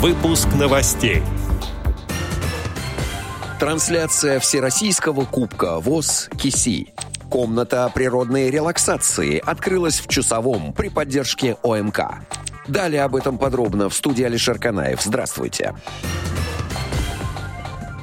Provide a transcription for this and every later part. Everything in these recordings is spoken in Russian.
Выпуск новостей. Трансляция Всероссийского Кубка ВОЗ «Киси». Комната природной релаксации открылась в Чусовом при поддержке ОМК. Далее об этом подробно в студии Алишер Канаев. Здравствуйте. Здравствуйте.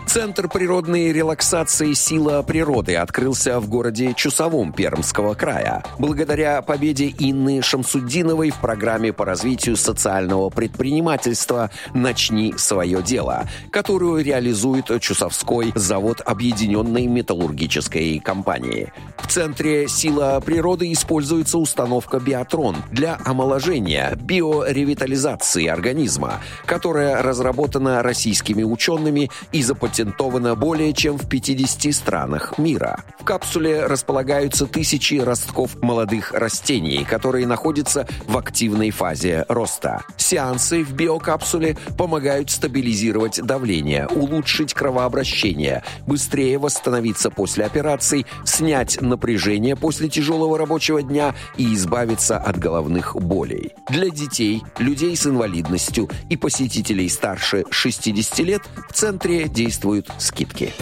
Центр природной релаксации «Сила природы» открылся в городе Чусовом Пермского края. Благодаря победе Инны Шамсуддиновой в программе по развитию социального предпринимательства «Начни свое дело», которую реализует Чусовской завод Объединенной металлургической компании. Центре «Сила природы» используется установка «Биотрон» для омоложения, биоревитализации организма, которая разработана российскими учеными и запатентована более чем в 50 странах мира. В капсуле располагаются тысячи ростков молодых растений, которые находятся в активной фазе роста. Сеансы в биокапсуле помогают стабилизировать давление, улучшить кровообращение, быстрее восстановиться после операций, снять напряжение после тяжелого рабочего дня и избавиться от головных болей. Для детей, людей с инвалидностью и посетителей старше 60 лет в центре существуют скидки.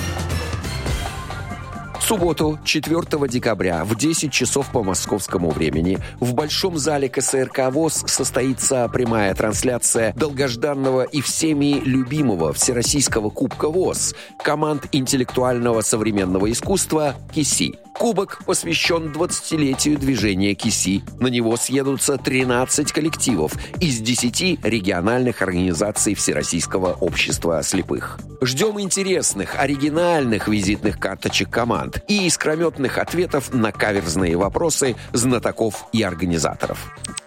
В субботу, 4 декабря, в 10 часов по московскому времени, в Большом зале КСРК ВОЗ состоится прямая трансляция долгожданного и всеми любимого Всероссийского Кубка ВОЗ команд интеллектуального современного искусства «КИСИ». Кубок посвящен 20-летию движения КИСИ. На него съедутся 13 коллективов из 10 региональных организаций Всероссийского общества слепых. Ждем интересных, оригинальных визитных карточек команд и искрометных ответов на каверзные вопросы знатоков и организаторов.